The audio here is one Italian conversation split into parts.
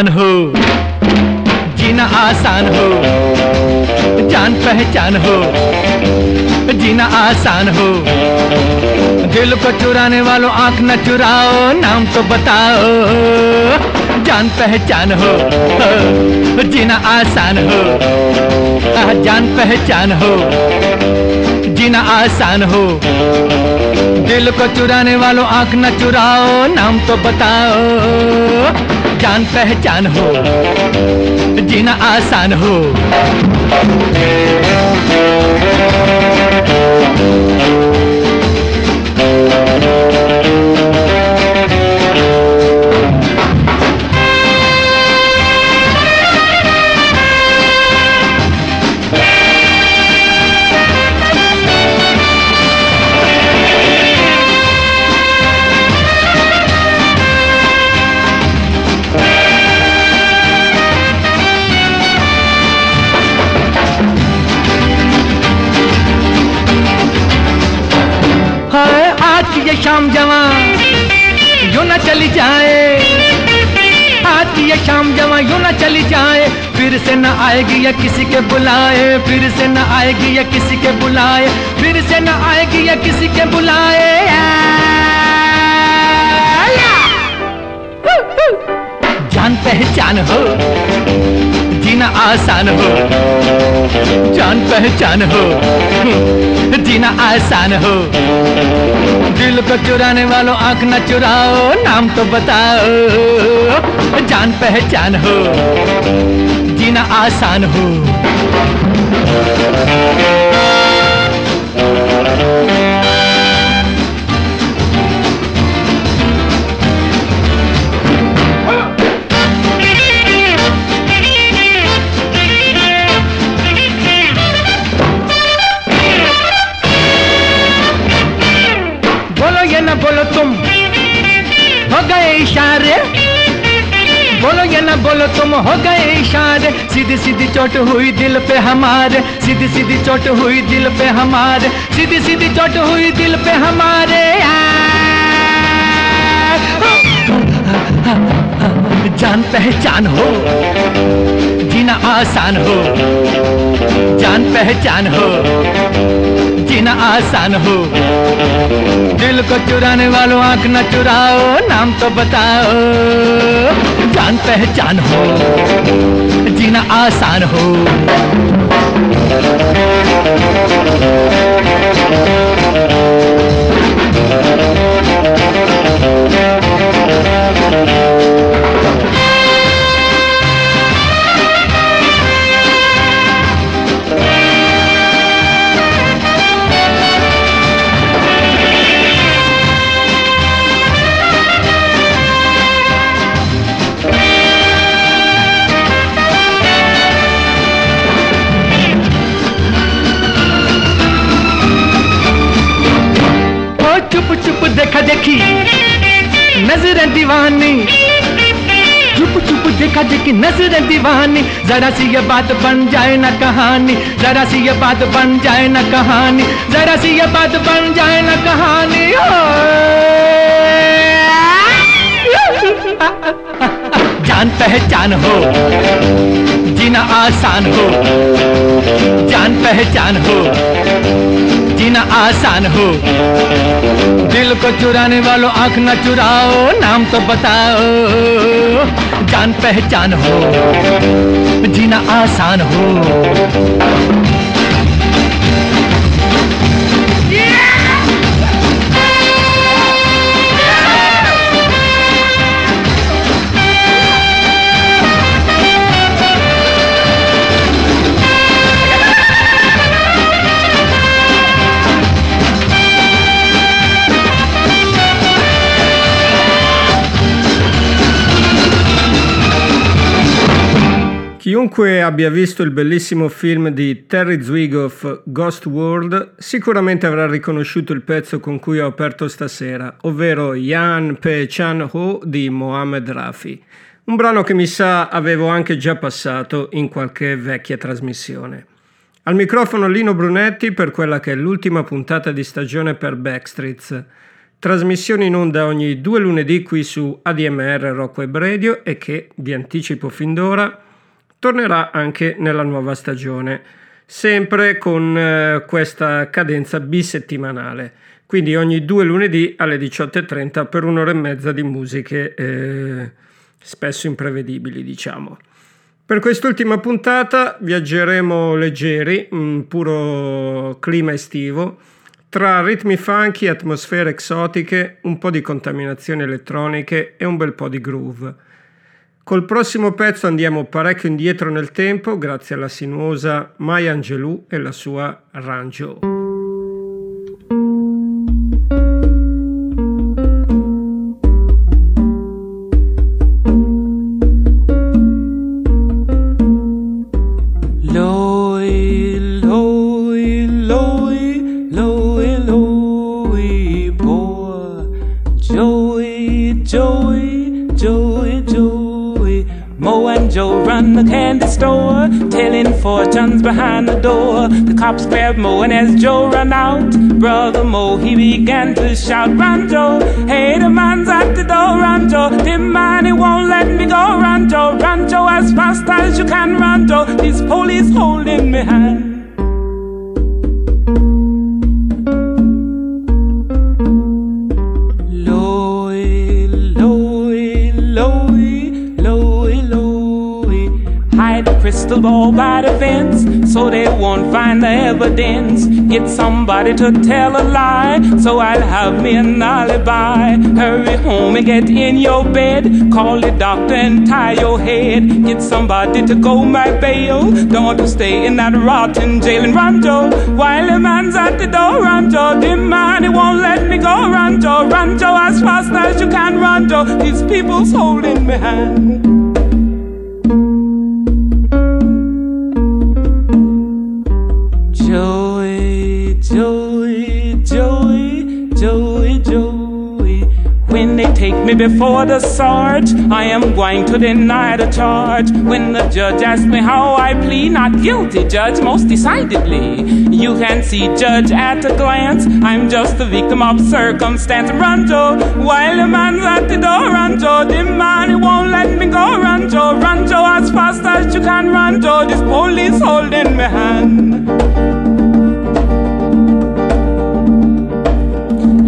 पहचान हो। जीना आसान हो। जान पहचान हो। जीना आसान हो। दिल को चुराने वालों आँख न चुराओ, नाम तो बताओ। जान पहचान हो। जीना आसान हो। जान पहचान हो। जीना आसान हो। दिल को चुराने वालों आँख न चुराओ, नाम तो बताओ। जान पहचान हो, जीना आसान हो। की ये शाम जवा यूँ ना चली जाए। फिर से न आएगी या किसी के बुलाए। फिर से न आएगी या किसी के बुलाए। फिर से न आएगी या किसी के बुलाए। जान पहचान हो, जीना आसान हो। जान पहचान हो, जीना आसान हो। दिल को चुराने वालों आँख न चुराओ, नाम तो बताओ। जान पहचान हो, जीना आसान हो। बोलो तुम हो गए इशारे सीधी सीधी चोट हुई दिल पे हमारे सीधी सीधी चोट हुई दिल पे हमारे सीधी सीधी चोट हुई दिल पे हमारे जान पहचान हो, जीना आसान हो। जान पहचान हो, जीना आसान हो। दिल को चुराने वालों आँख न चुराओ, नाम तो बताओ। जान पहचान हो, जीना आसान हो। चुप देखा देखी, नज़रें दीवानी। चुप चुप देखा देखी, नज़रें दीवानी। जरा सी ये बात बन जाए ना कहानी, जरा सी ये बात बन जाए ना कहानी, जरा सी ये बात बन जाए ना कहानी। जान पहचान हो, जीना आसान हो, जान पहचान हो। जीना आसान हो। दिल को चुराने वालों आँख न चुराओ, नाम तो बताओ, जान पहचान हो। जीना आसान हो। Chiunque abbia visto il bellissimo film di Terry Zwigoff Ghost World sicuramente avrà riconosciuto il pezzo con cui ho aperto stasera, ovvero Yan Pe Chan Ho di Mohamed Rafi, un brano che mi sa avevo anche già passato in qualche vecchia trasmissione. Al microfono Lino Brunetti per quella che è l'ultima puntata di stagione per Backstreets. trasmissione in onda ogni due lunedì qui su ADMR Rock Web Radio e che, vi anticipo fin d'ora, tornerà anche nella nuova stagione, sempre con eh, questa cadenza bisettimanale, quindi ogni due lunedì alle 18.30 per un'ora e mezza di musiche eh, spesso imprevedibili, diciamo. Per quest'ultima puntata viaggeremo leggeri, un puro clima estivo, tra ritmi funky, atmosfere exotiche, un po' di contaminazioni elettroniche e un bel po' di groove. Col prossimo pezzo andiamo parecchio indietro nel tempo grazie alla sinuosa Maya Angelou e la sua Ranjo. Fortunes behind the door. The cops grabbed Mo, and as Joe ran out, brother Mo, he began to shout, Run, Joe! Hey, the man's at the door, run, Joe! The man, he won't let me go, run, Joe! Run, Joe, as fast as you can, run, Joe! This police holding me hand. Crystal ball by the fence so they won't find the evidence. Get somebody to tell a lie so I'll have me an alibi. Hurry home and get in your bed. Call the doctor and tie your head. Get somebody to go my bail. Don't want to stay in that rotten jail in Rancho while the man's at the door. Rancho, the man he won't let me go. Rancho, Rancho, as fast as you can. Rancho, these people's holding me hand. Take me before the sarge. I am going to deny the charge. When the judge asks me how I plead, not guilty, judge, most decidedly. You can see, judge, at a glance, I'm just a victim of circumstance. Rancho, while the man's at the door, Rancho, the man he won't let me go, Rancho, Rancho, as fast as you can, Rancho, this police holding me hand.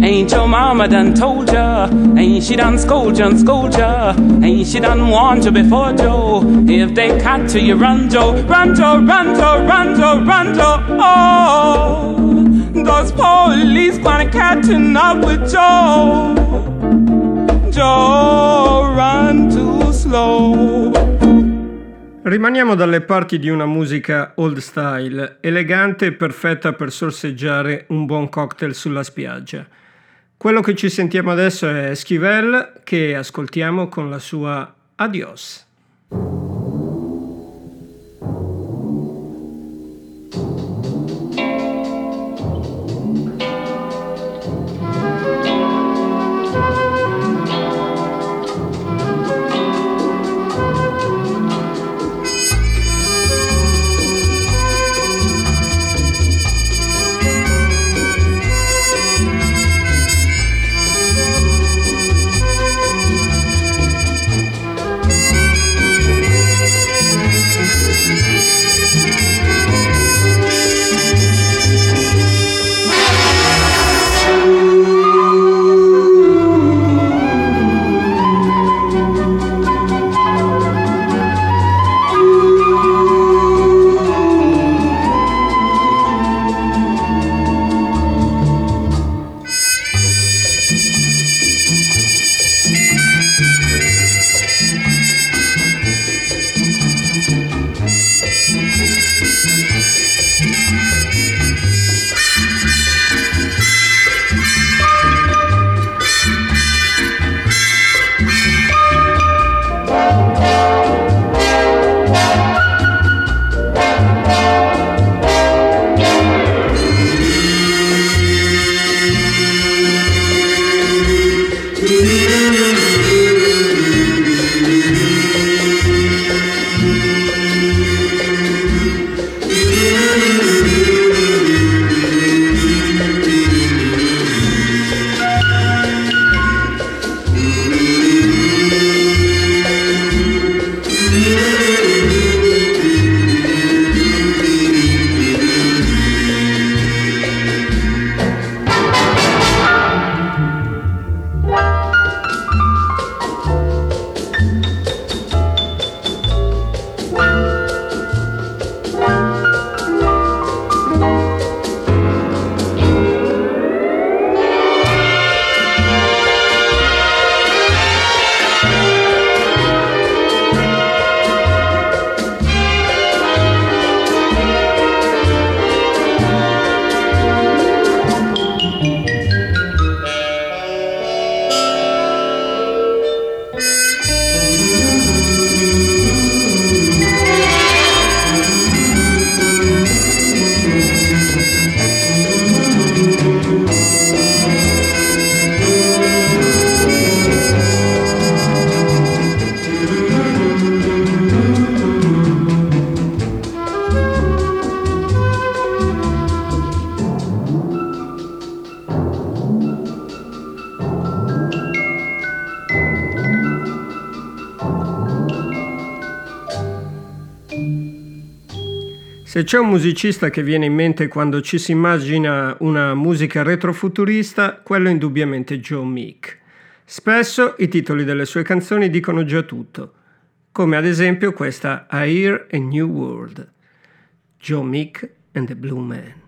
Ain't your mama done told ya? Ain't she done scold ya and scold ya? Ain't she done warned you before, Joe? If they catch you, you run, Joe. Run, Joe, run, Joe, run, Joe, run, Joe. Oh, those police gonna catching up with Joe. Joe, run too slow. Rimaniamo dalle parti di una musica old style, elegante e perfetta per sorseggiare un buon cocktail sulla spiaggia. Quello che ci sentiamo adesso è Schivel che ascoltiamo con la sua Adios. Se c'è un musicista che viene in mente quando ci si immagina una musica retrofuturista, quello è indubbiamente Joe Meek. Spesso i titoli delle sue canzoni dicono già tutto, come ad esempio questa I Hear a New World, Joe Meek and the Blue Man.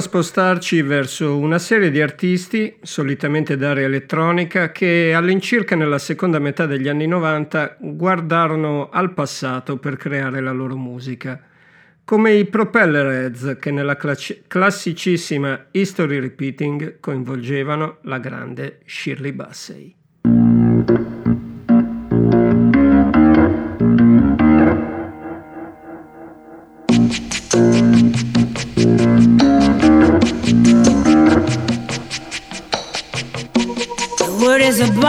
A spostarci verso una serie di artisti, solitamente d'area elettronica, che all'incirca nella seconda metà degli anni 90 guardarono al passato per creare la loro musica, come i Propellerheads che nella classicissima History Repeating coinvolgevano la grande Shirley Bassey.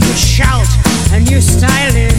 made shout, and you style it.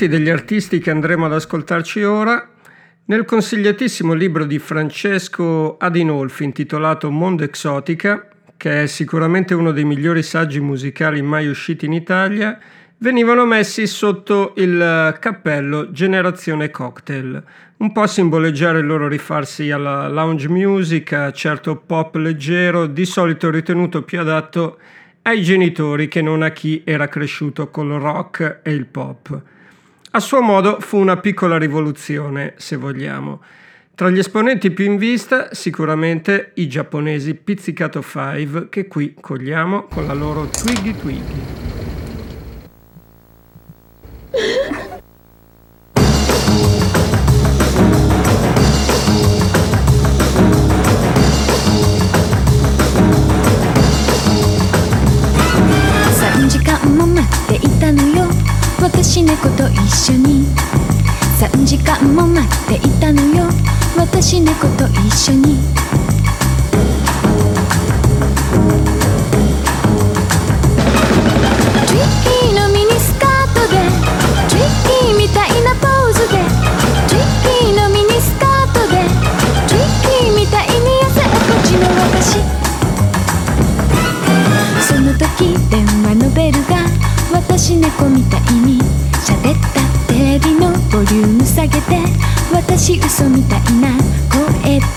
Molti degli artisti che andremo ad ascoltarci ora, nel consigliatissimo libro di Francesco Adinolfi intitolato Mondo Exotica, che è sicuramente uno dei migliori saggi musicali mai usciti in Italia, venivano messi sotto il cappello Generazione Cocktail, un po' a simboleggiare il loro rifarsi alla lounge music, a certo pop leggero, di solito ritenuto più adatto ai genitori che non a chi era cresciuto col rock e il pop. A suo modo fu una piccola rivoluzione, se vogliamo. Tra gli esponenti più in vista, sicuramente i giapponesi Pizzicato 5, che qui cogliamo con la loro Twiggy Twiggy.3 私猫と一緒に。3時間も待っていたのよ。私猫と一緒に。トリッキーのミニスカートで。トリッキーみたいなポーズで。トリッキーのミニスカートで。トリッキーみたいに痩せっちの私。その時電話のベルが。私猫みたいに喋ったテレビのボリューム下げて私嘘みたいな声で。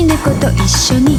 私猫と一緒に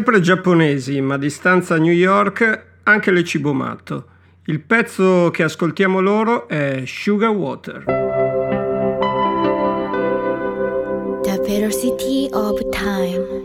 Sempre giapponesi, ma a distanza a New York, anche le cibo Cibomatto. Il pezzo che ascoltiamo loro è Sugar Water. The Velocity of Time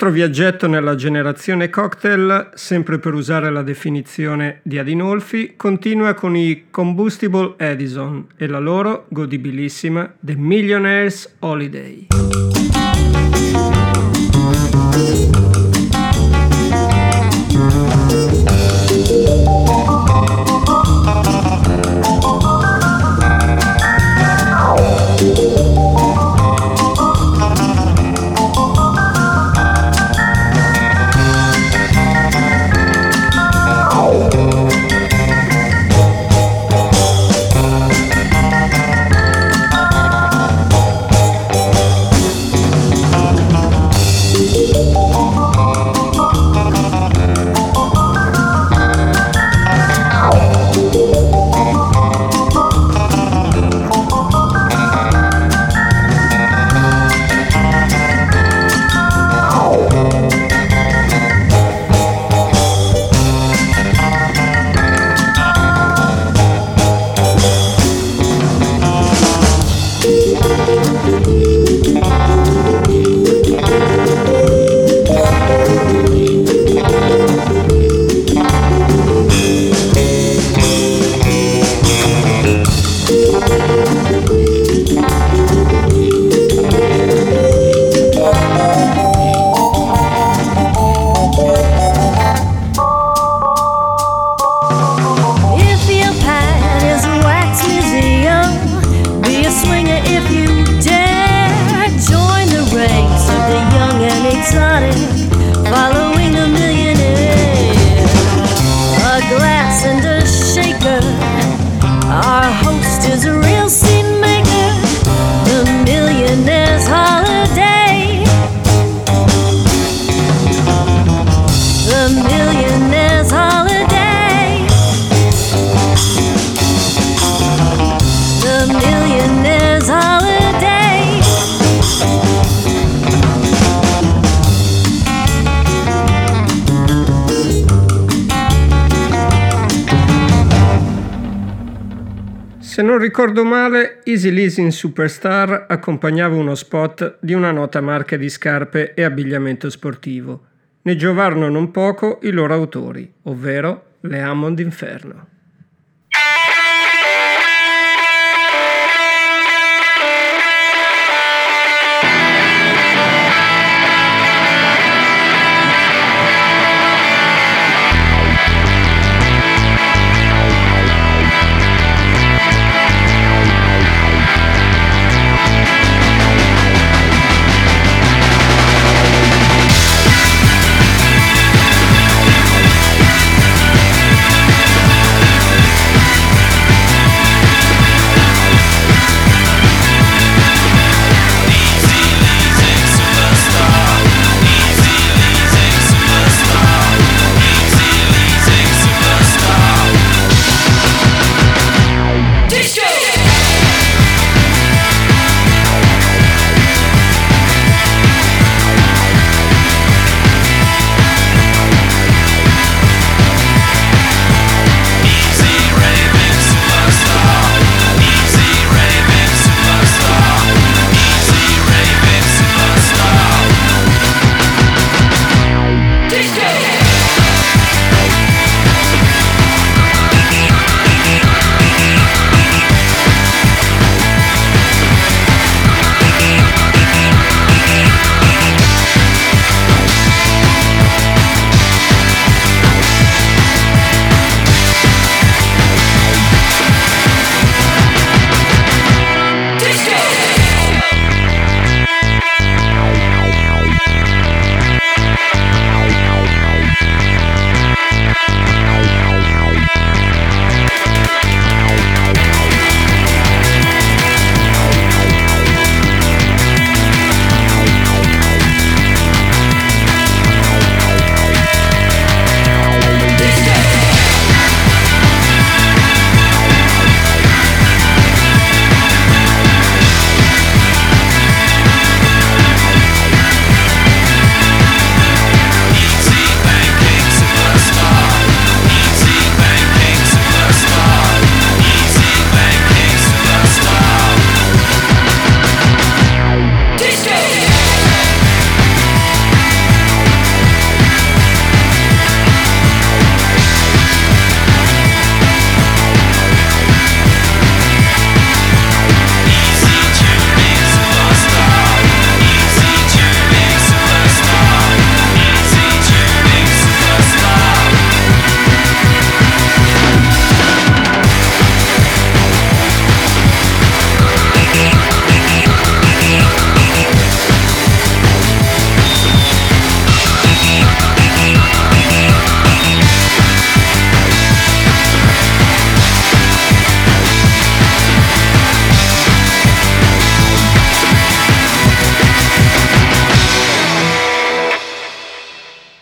nostro viaggetto nella generazione cocktail, sempre per usare la definizione di Adinolfi, continua con i Combustible Edison e la loro godibilissima The Millionaire's Holiday. Se non ricordo male, Easy Leasing Superstar accompagnava uno spot di una nota marca di scarpe e abbigliamento sportivo. Ne giovarono non poco i loro autori, ovvero le Hammond Inferno.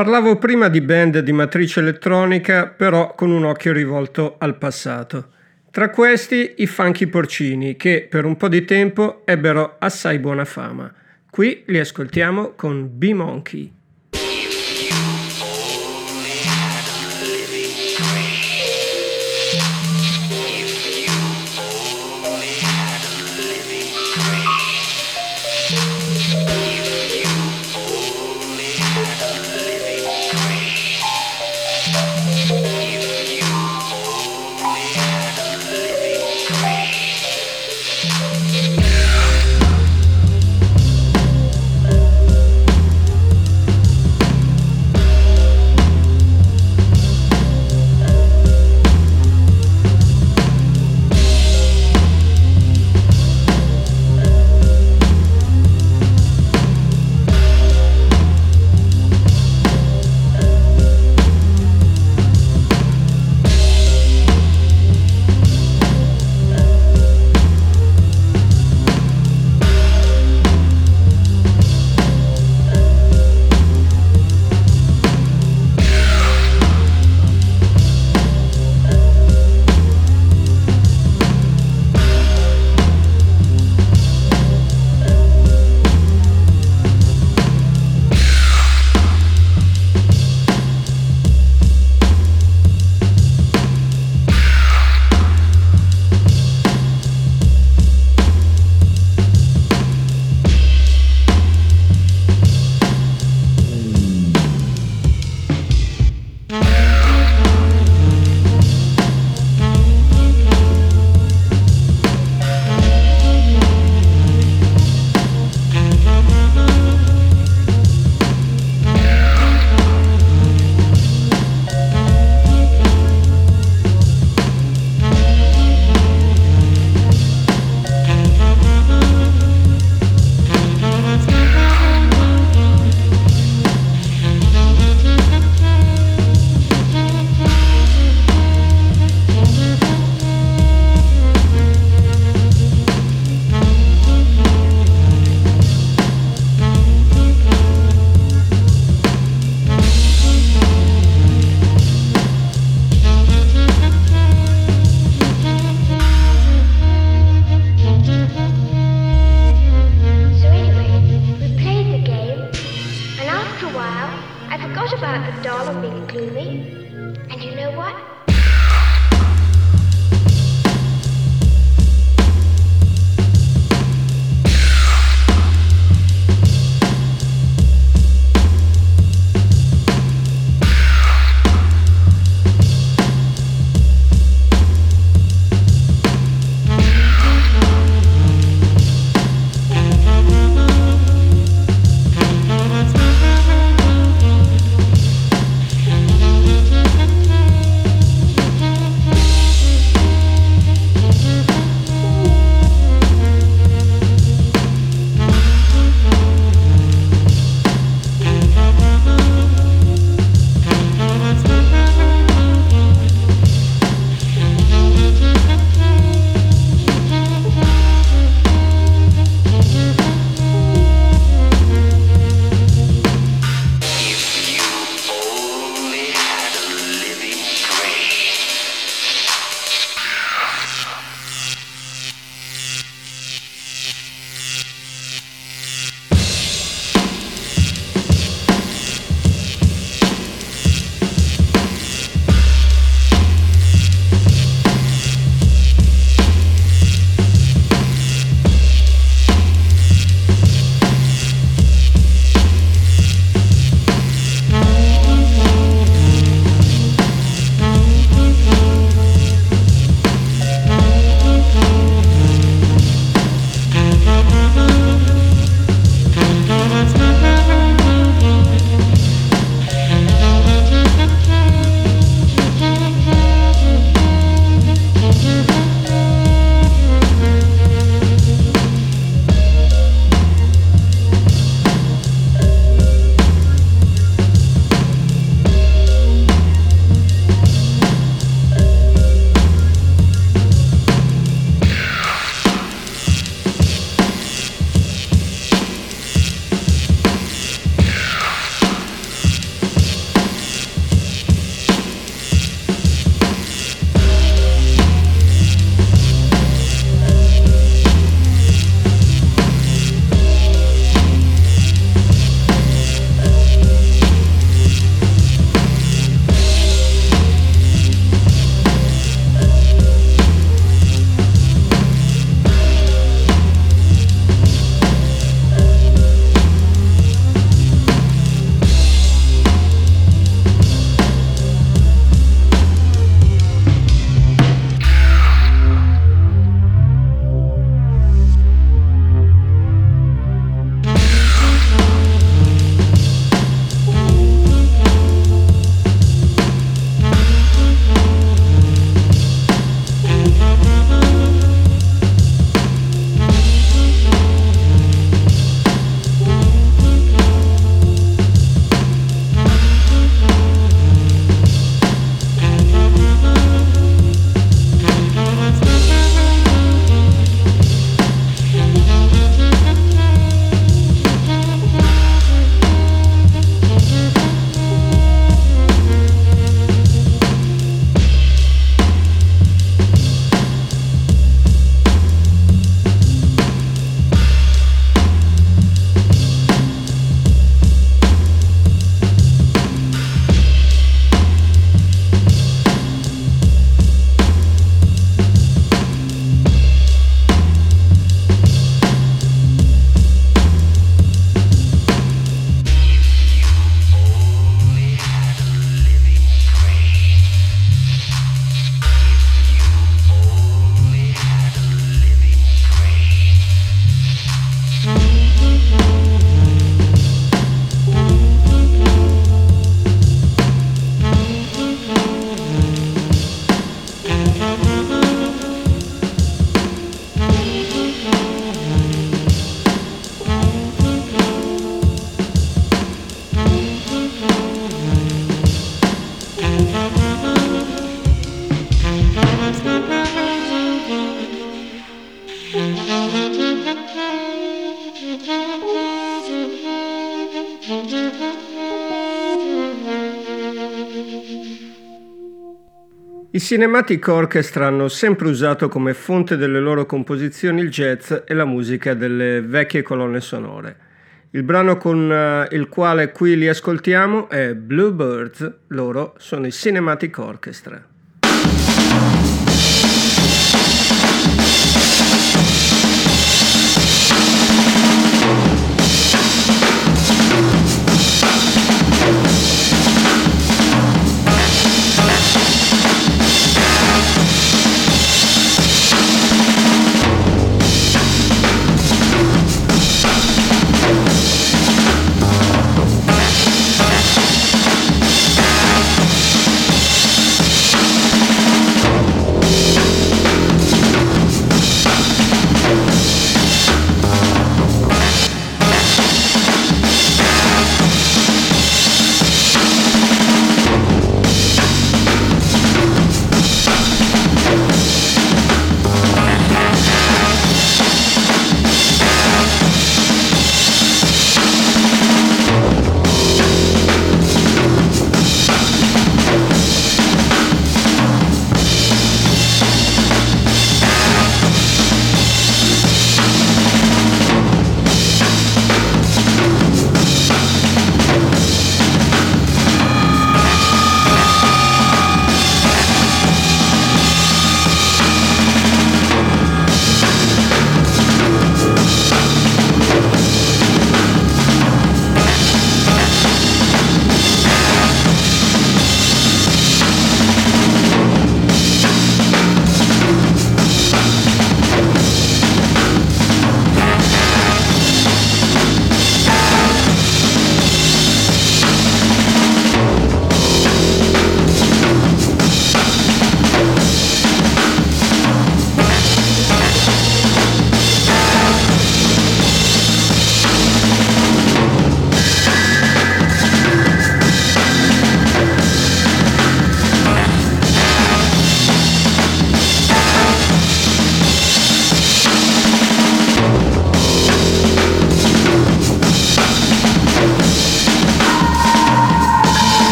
Parlavo prima di band di matrice elettronica, però con un occhio rivolto al passato. Tra questi i Funky Porcini, che per un po' di tempo ebbero assai buona fama. Qui li ascoltiamo con B-Monkey. Cinematic Orchestra hanno sempre usato come fonte delle loro composizioni il jazz e la musica delle vecchie colonne sonore. Il brano con eh, il quale qui li ascoltiamo è Bluebirds, loro sono i Cinematic Orchestra.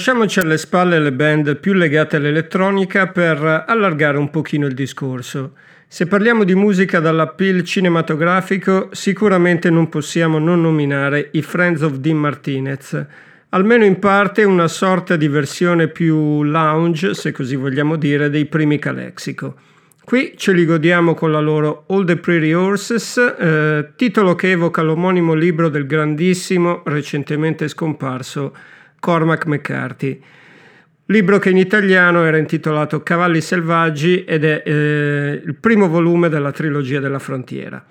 Lasciamoci alle spalle le band più legate all'elettronica per allargare un pochino il discorso. Se parliamo di musica dall'appeal cinematografico, sicuramente non possiamo non nominare i Friends of Dean Martinez, almeno in parte una sorta di versione più lounge, se così vogliamo dire, dei primi Calexico. Qui ce li godiamo con la loro All the Pretty Horses, eh, titolo che evoca l'omonimo libro del grandissimo, recentemente scomparso Cormac McCarthy. Libro che in italiano era intitolato Cavalli selvaggi ed è eh, il primo volume della trilogia della frontiera.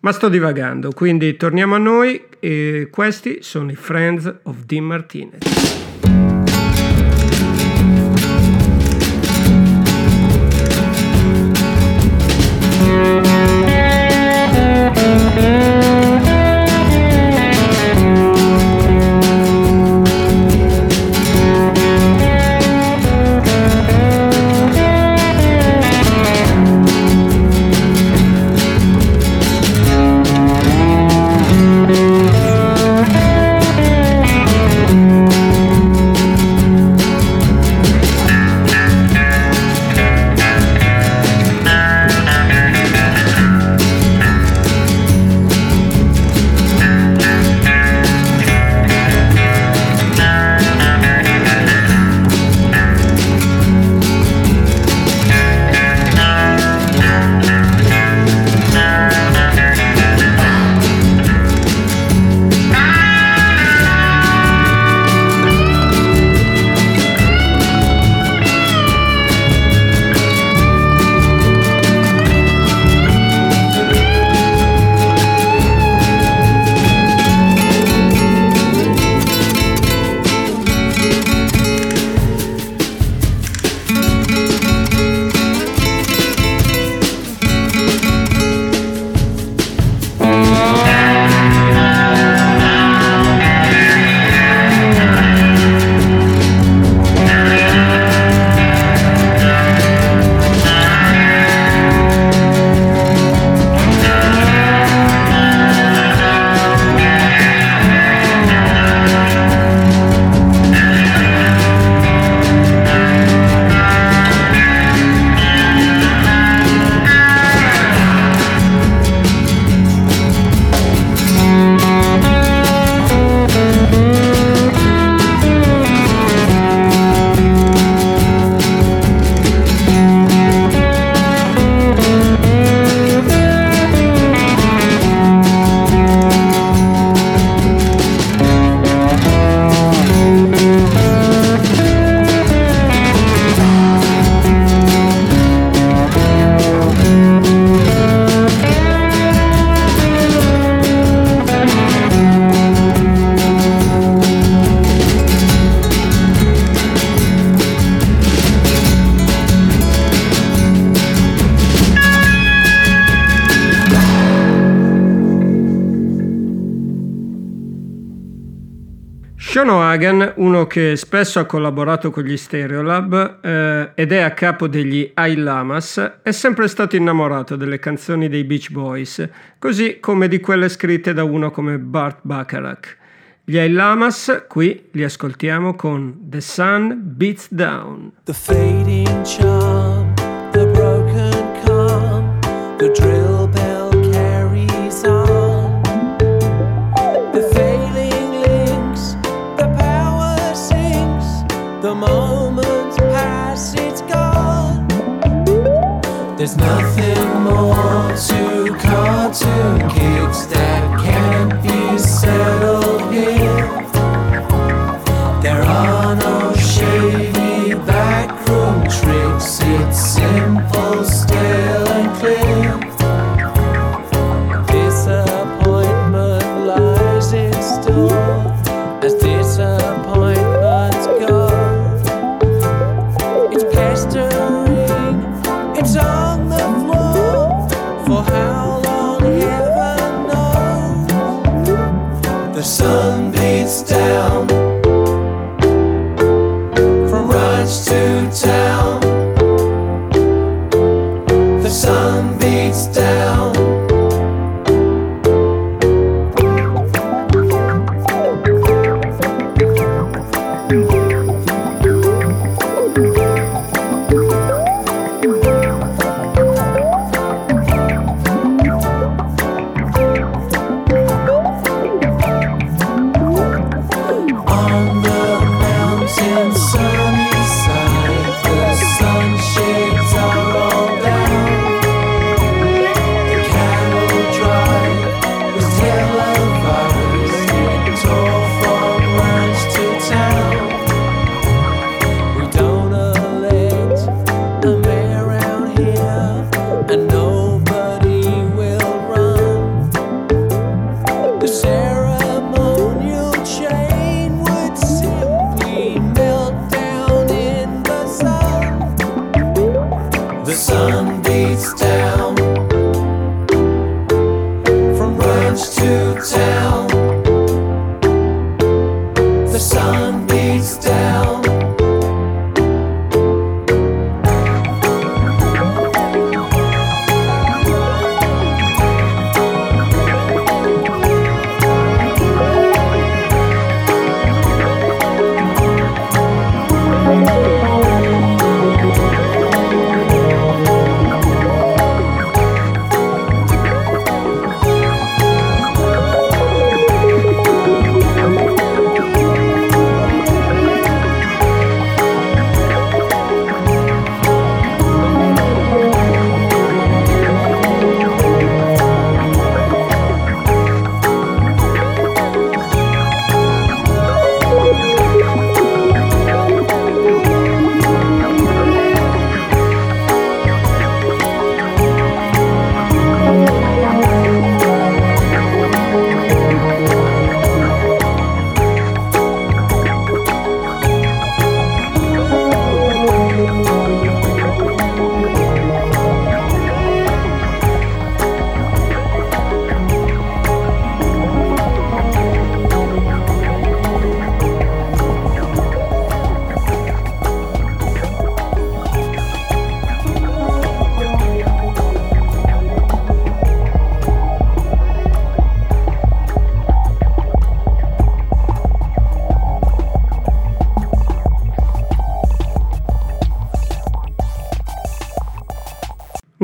Ma sto divagando, quindi torniamo a noi e questi sono i Friends of Dean Martinez. Hagen, uno che spesso ha collaborato con gli Stereolab eh, ed è a capo degli I Lamas, è sempre stato innamorato delle canzoni dei Beach Boys, così come di quelle scritte da uno come Bart Bacharach. Gli I Lamas qui li ascoltiamo con The Sun Beats Down. The fading charm, the broken calm, the drill nothing more to cartoon kids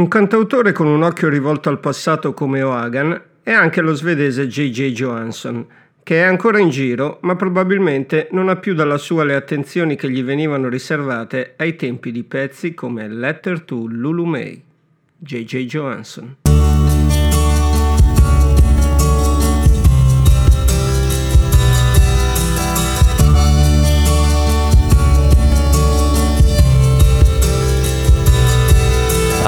Un cantautore con un occhio rivolto al passato come Ohagan è anche lo svedese J.J. Johansson, che è ancora in giro, ma probabilmente non ha più dalla sua le attenzioni che gli venivano riservate ai tempi di pezzi come Letter to Lulu May. J.J. Johansson.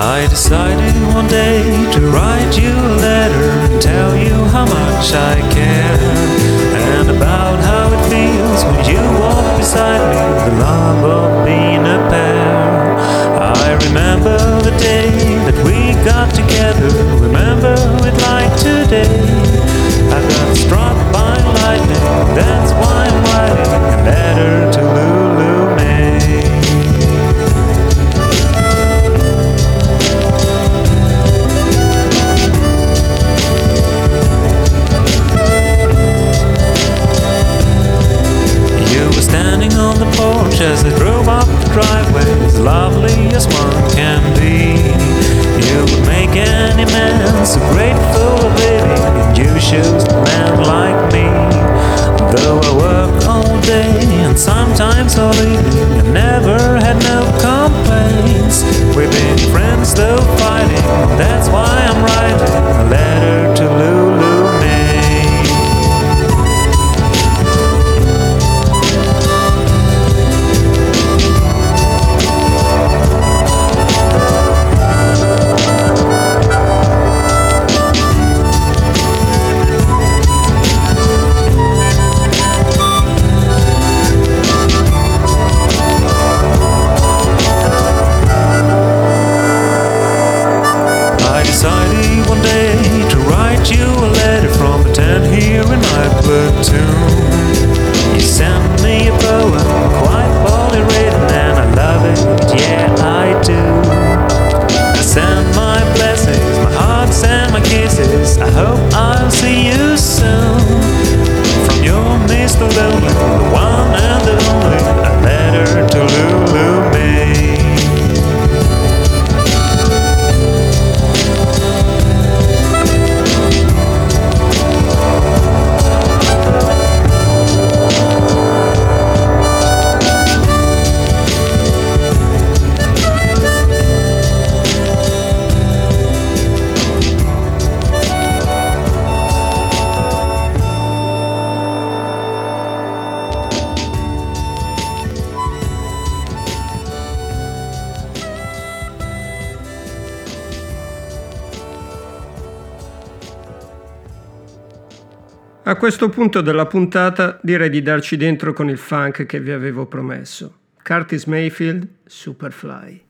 I decided one day to write you a letter and tell you how much I care and about how it feels when you walk beside me, the love of being a pair. I remember the day that we got together, remember it like today. I got struck by lightning, that's why I'm writing a letter to Lulu standing on the porch as I drove up the driveway, as lovely as one can be. questo punto della puntata direi di darci dentro con il funk che vi avevo promesso. Curtis Mayfield, Superfly.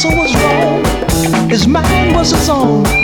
castle was wrong, his mind was his own.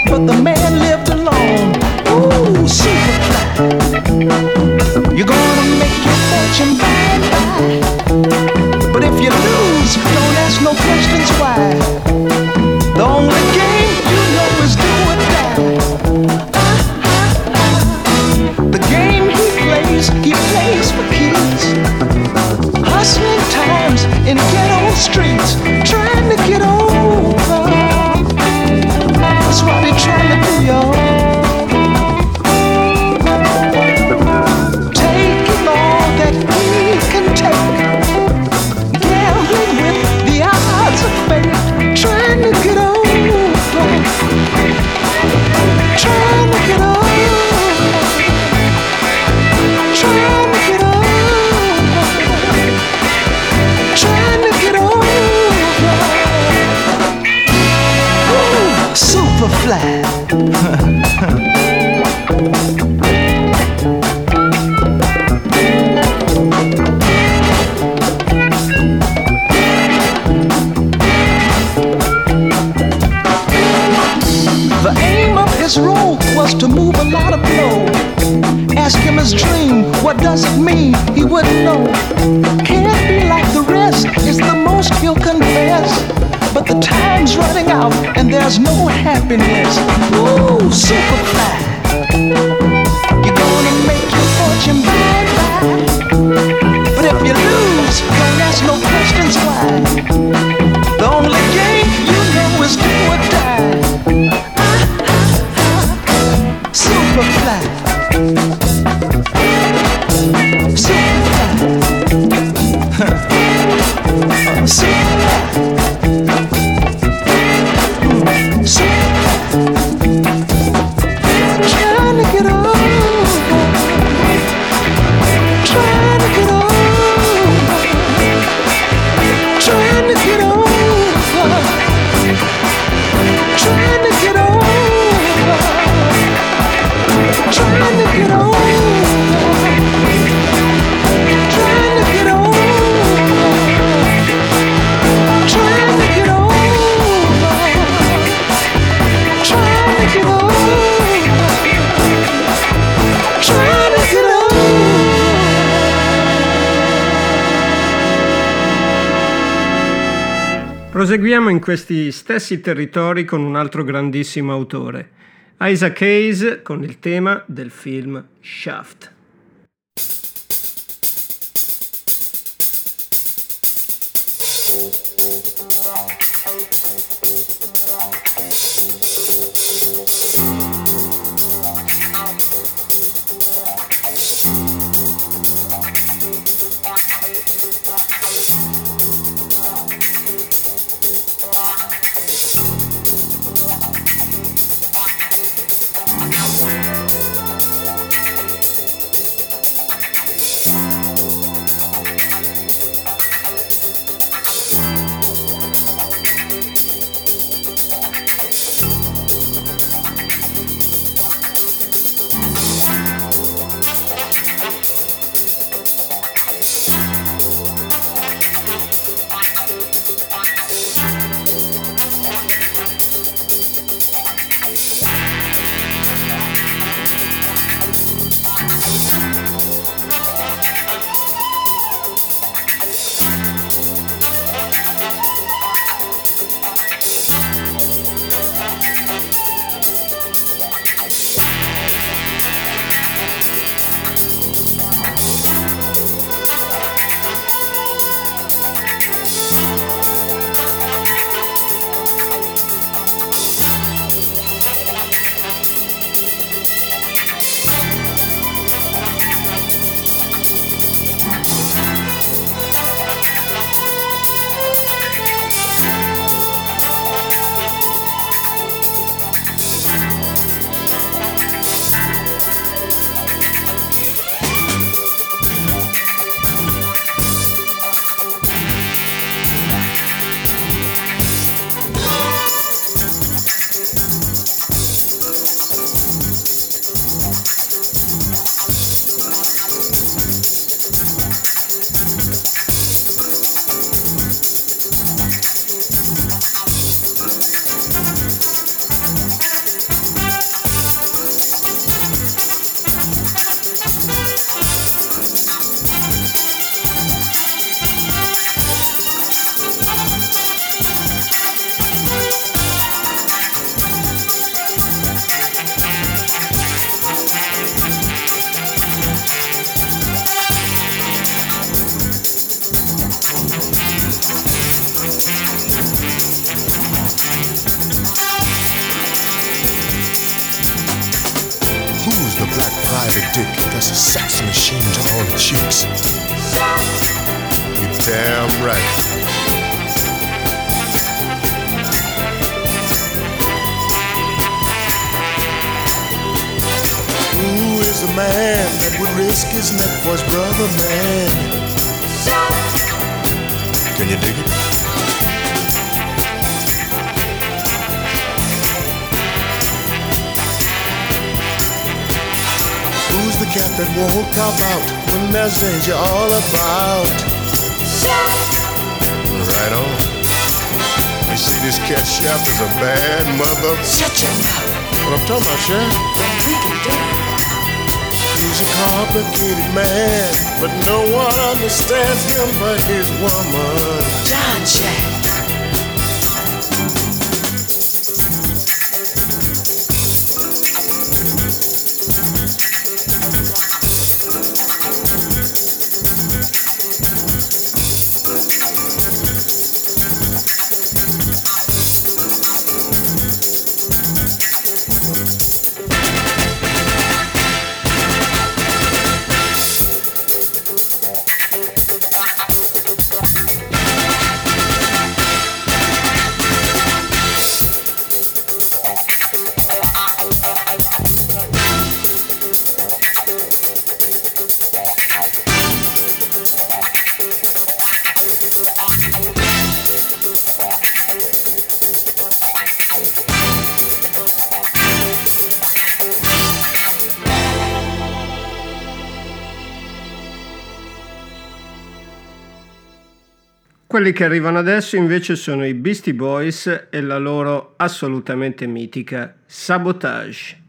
Proseguiamo in questi stessi territori con un altro grandissimo autore, Isaac Hayes con il tema del film Shaft. All the chicks. You damn right. Who is the man that would risk his neck for his brother, man? Can you dig it? Cat that won't cop out when there's danger all about? Right on. You see, this cat Shaft is a bad mother. Shut your mouth. What I'm talking about, Shaft? Don't drink and do He's a complicated man, but no one understands him but his woman. John Shaft. Quelli che arrivano adesso invece sono i Beastie Boys e la loro assolutamente mitica Sabotage.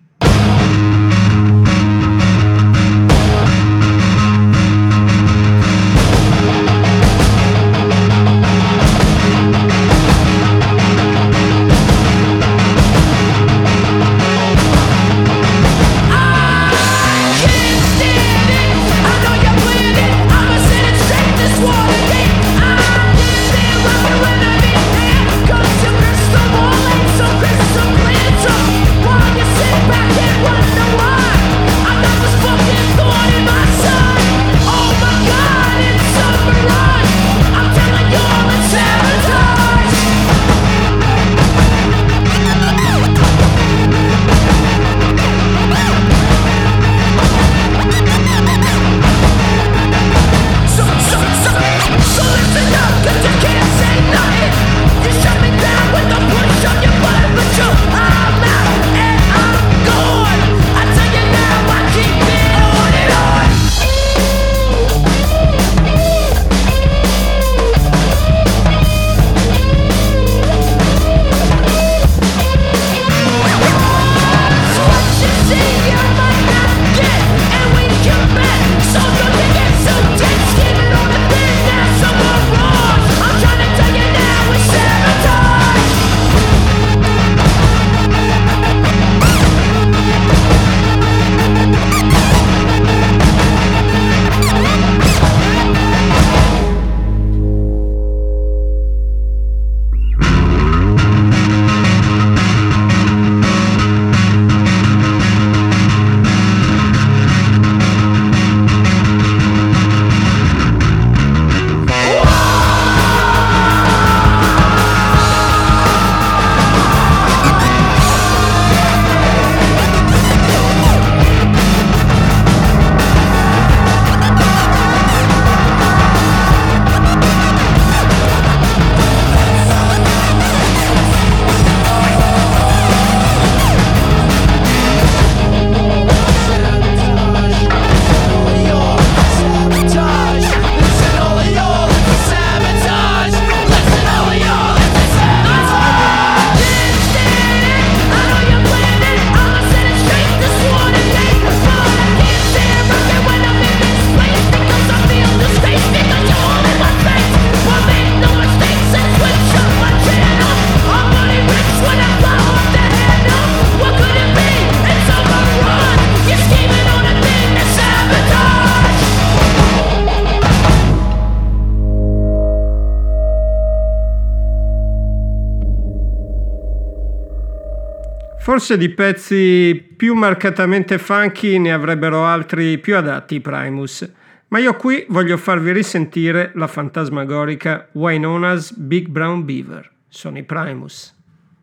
forse di pezzi più marcatamente funky ne avrebbero altri più adatti i Primus, ma io qui voglio farvi risentire la fantasmagorica Why Known as Big Brown Beaver. Sono i Primus.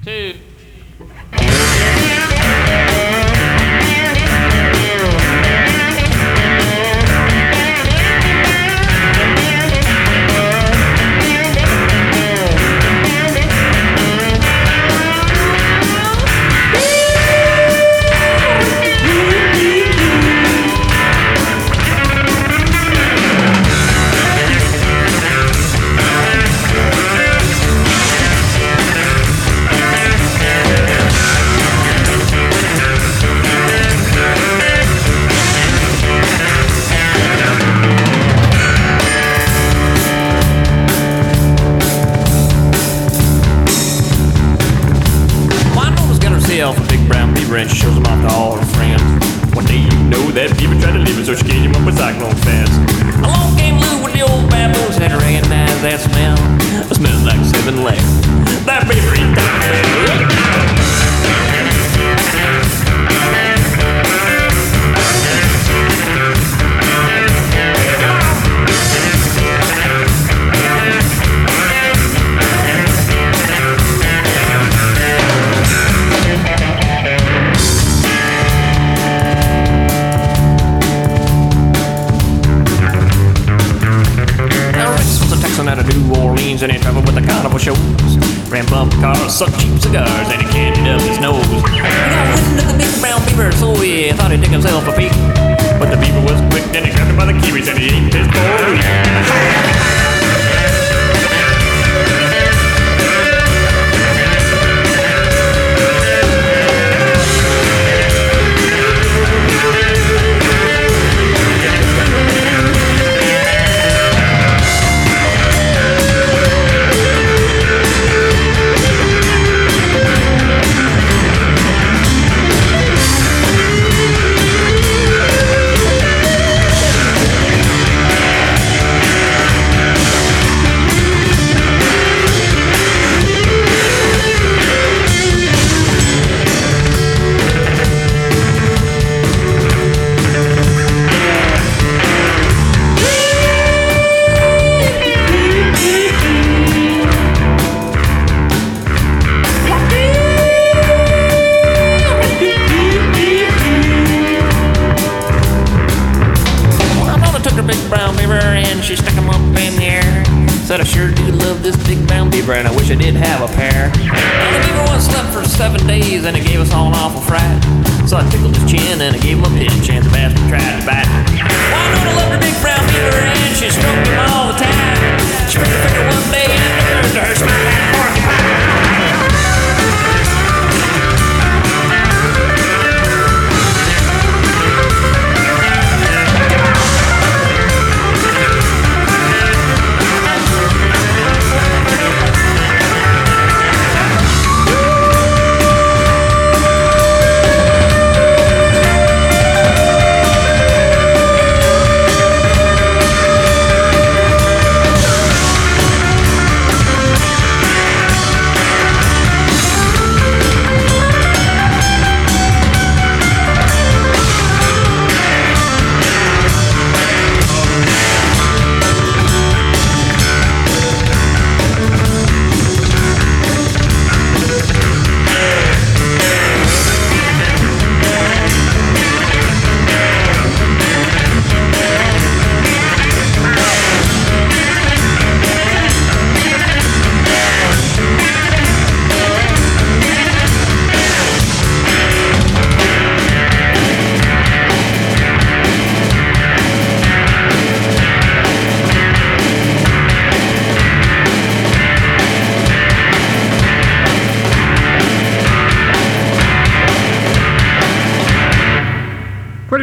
Two.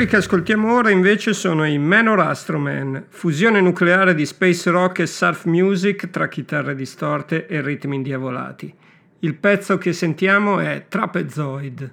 che ascoltiamo ora invece sono i Manor Astroman, fusione nucleare di space rock e surf music tra chitarre distorte e ritmi indiavolati. Il pezzo che sentiamo è Trapezoid.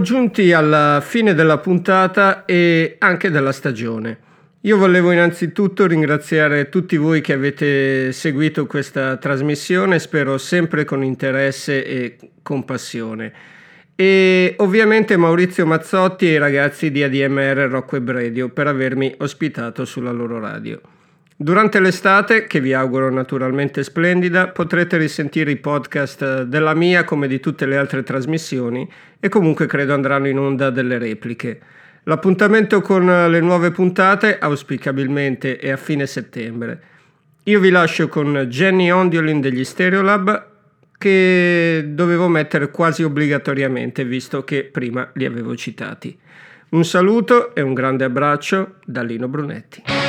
Giunti alla fine della puntata e anche della stagione. Io volevo innanzitutto ringraziare tutti voi che avete seguito questa trasmissione, spero sempre con interesse e con E ovviamente Maurizio Mazzotti e i ragazzi di ADMR Rock Web Radio per avermi ospitato sulla loro radio. Durante l'estate, che vi auguro naturalmente splendida, potrete risentire i podcast della mia come di tutte le altre trasmissioni e comunque credo andranno in onda delle repliche. L'appuntamento con le nuove puntate auspicabilmente è a fine settembre. Io vi lascio con Jenny Ondiolin degli Stereolab che dovevo mettere quasi obbligatoriamente visto che prima li avevo citati. Un saluto e un grande abbraccio da Lino Brunetti.